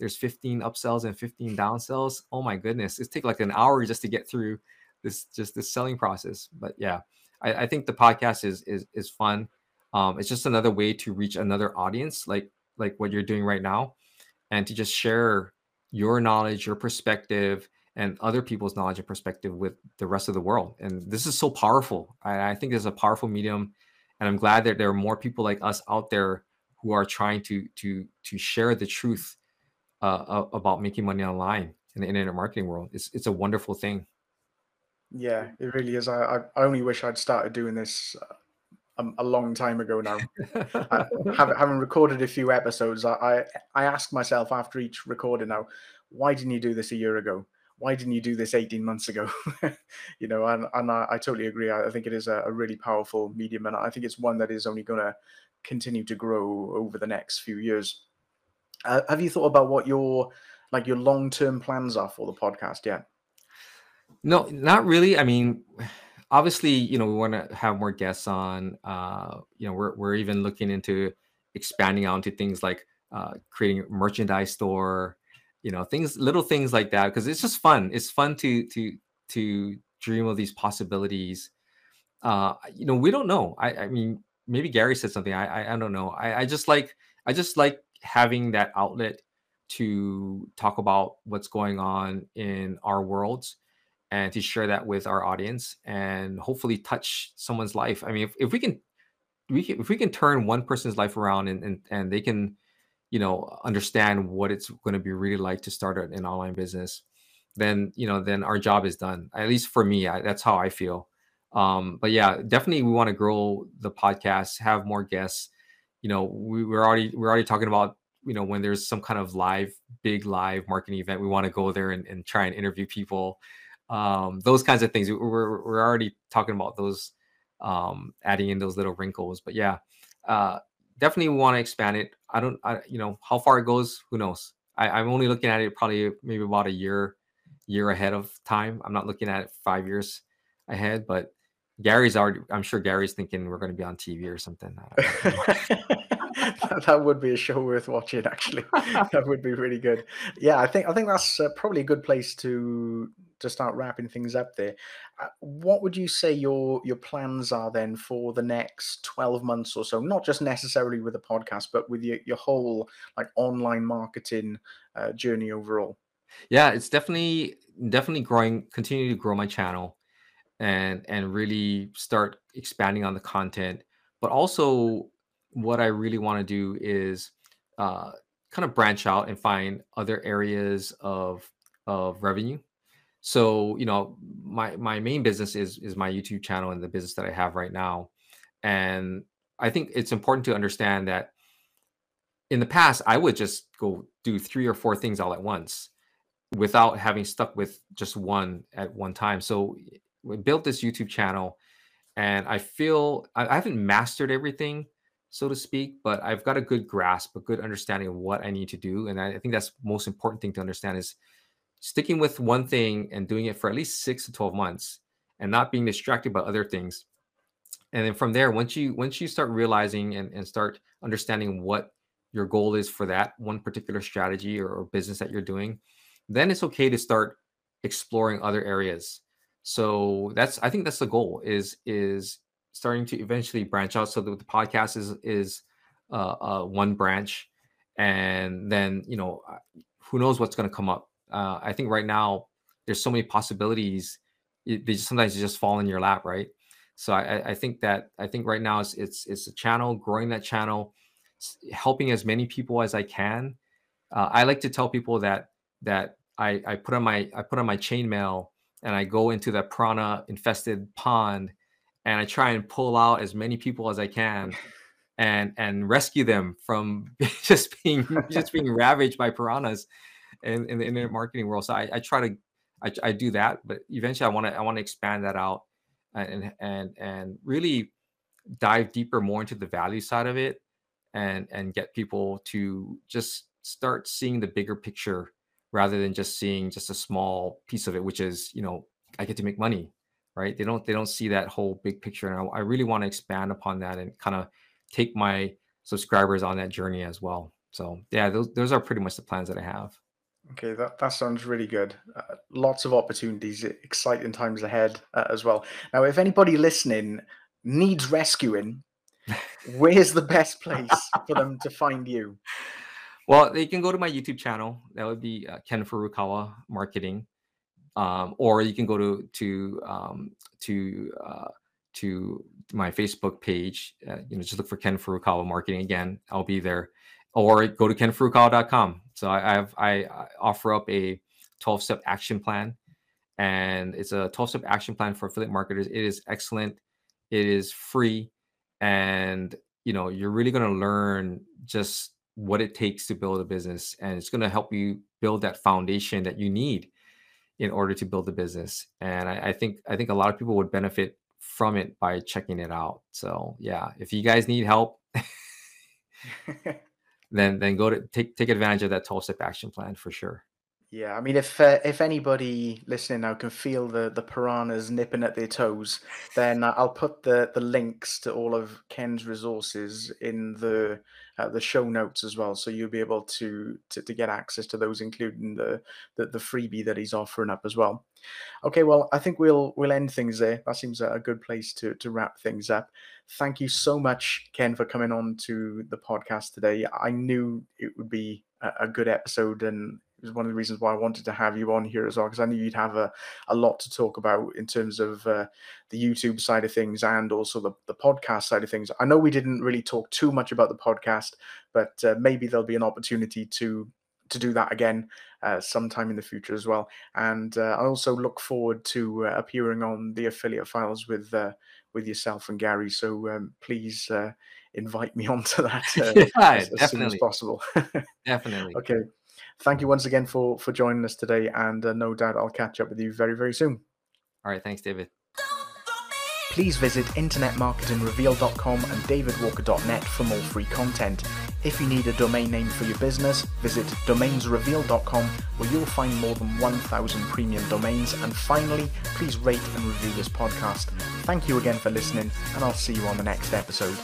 there's 15 upsells and 15 downsells. Oh my goodness, it's take like an hour just to get through this just this selling process. But yeah, I, I think the podcast is is is fun. Um, it's just another way to reach another audience, like like what you're doing right now, and to just share your knowledge, your perspective, and other people's knowledge and perspective with the rest of the world. And this is so powerful. I, I think it's a powerful medium, and I'm glad that there are more people like us out there who are trying to to to share the truth uh, about making money online in the internet marketing world. It's it's a wonderful thing. Yeah, it really is. I, I only wish I'd started doing this uh, a, long time ago now. I, having recorded a few episodes, I, I ask myself after each recording now, why didn't you do this a year ago? Why didn't you do this 18 months ago? you know, and, and I, I totally agree. I, I think it is a, a, really powerful medium, and I think it's one that is only going to continue to grow over the next few years. Uh, have you thought about what your like your long term plans are for the podcast yet? No, not really. I mean, obviously, you know, we want to have more guests on. Uh, you know, we're we're even looking into expanding out into things like uh, creating a merchandise store. You know, things, little things like that, because it's just fun. It's fun to to to dream of these possibilities. Uh, you know, we don't know. I, I mean, maybe Garry said something. I, I, I don't know. I, I just like I just like having that outlet to talk about what's going on in our worlds and to share that with our audience and hopefully touch someone's life. I mean, if, if we can, we can, if we can turn one person's life around and, and, and they can, you know, understand what it's going to be really like to start an online business, then, you know, then our job is done. At least for me, I, that's how I feel. Um, but yeah, definitely we want to grow the podcast, have more guests. You know, we, we're already, we're already talking about you know when there's some kind of live big live marketing event we want to go there and, and try and interview people um, those kinds of things. We're, we're already talking about those, um, adding in those little wrinkles. But yeah, uh, definitely want to expand it. I don't, I, you know, how far it goes, who knows? I, I'm only looking at it probably maybe about a year, year ahead of time. I'm not looking at it five years ahead, but Garry's already. I'm sure Garry's thinking we're going to be on TV or something. that would be a show worth watching. Actually, that would be really good. Yeah, I think I think that's uh, probably a good place to to start wrapping things up there. Uh, what would you say your your plans are then for the next 12 months or so? Not just necessarily with the podcast, but with your, your whole like online marketing uh, journey overall. Yeah, it's definitely definitely growing, continue to grow my channel and and really start expanding on the content. But also what I really want to do is uh, kind of branch out and find other areas of of revenue so you know my my main business is is my youtube channel and the business that i have right now. And i think it's important to understand that in the past i would just go do three or four things all at once without having stuck with just one at one time. So we built this youtube channel and i feel i, haven't mastered everything so to speak but i've got a good grasp a good understanding of what i need to do. And i think that's most important thing to understand is sticking with one thing and doing it for at least six to 12 months and not being distracted by other things. And then from there once you once you start realizing and, and start understanding what your goal is for that one particular strategy or, or business that you're doing then it's okay to start exploring other areas. So that's i think that's the goal is is starting to eventually branch out. So that the podcast is is uh, uh, one branch and then you know who knows what's going to come up uh, I think right now there's so many possibilities. It, they just, sometimes just fall in your lap, right? So I, I think that I think right now it's it's it's a channel, growing that channel, helping as many people as I can. Uh, I like to tell people that that I, I put on my I put on my chainmail and I go into that piranha infested pond and I try and pull out as many people as I can and and rescue them from just being just being ravaged by piranhas in, in the internet marketing world. So I, I try to I, I do that, but eventually I want to I want to expand that out uh, and and and really dive deeper more into the value side of it and and get people to just start seeing the bigger picture rather than just seeing just a small piece of it which is you know i get to make money right they don't they don't see that whole big picture and i, I really want to expand upon that and kind of take my subscribers on that journey as well. So yeah, those those are pretty much the plans that I have. Okay, that, that sounds really good. Uh, lots of opportunities, exciting times ahead uh, as well. Now, if anybody listening needs rescuing, where's the best place for them to find you? Well, they can go to my YouTube channel. That would be uh, Ken Furukawa Marketing, um, or you can go to to um, to uh, to my Facebook page. Uh, you know, just look for Ken Furukawa Marketing. Again, I'll be there, or go to kenfurukawa.com. So I, I have I offer up a 12 step action plan, and it's a 12 step action plan for affiliate marketers. It is excellent. It is free, and you know you're really going to learn just what it takes to build a business, and it's going to help you build that foundation that you need in order to build a business. And I, I think I think a lot of people would benefit from it by checking it out. So yeah, if you guys need help, then then go to take take advantage of that 12 step action plan for sure. Yeah, I mean, if uh, if anybody listening now can feel the the piranhas nipping at their toes, then I'll put the the links to all of Ken's resources in the uh, the show notes as well, so you'll be able to, to to get access to those, including the, the the freebie that he's offering up as well. Okay, well, I think we'll we'll end things there. That seems a good place to to wrap things up. Thank you so much, Ken, for coming on to the podcast today. I knew it would be a, good episode and it was one of the reasons why I wanted to have you on here as well, because I knew you'd have a, a lot to talk about in terms of uh, the YouTube side of things and also the, the podcast side of things. I know we didn't really talk too much about the podcast, but uh, maybe there'll be an opportunity to to do that again uh, sometime in the future as well. And uh, I also look forward to uh, appearing on the affiliate files with uh, with yourself and Garry. So um, please invite me onto that yeah, as, as soon as possible. definitely. Okay thank you once again for for joining us today, and uh, no doubt I'll catch up with you very very soon. All right, thanks, David. Please visit internetmarketingreveal.com and davidwalker.net for more free content. If you need a domain name for your business, visit domainsreveal.com where you'll find more than 1,000 premium domains. And finally, please rate and review this podcast. Thank you again for listening, and I'll see you on the next episode.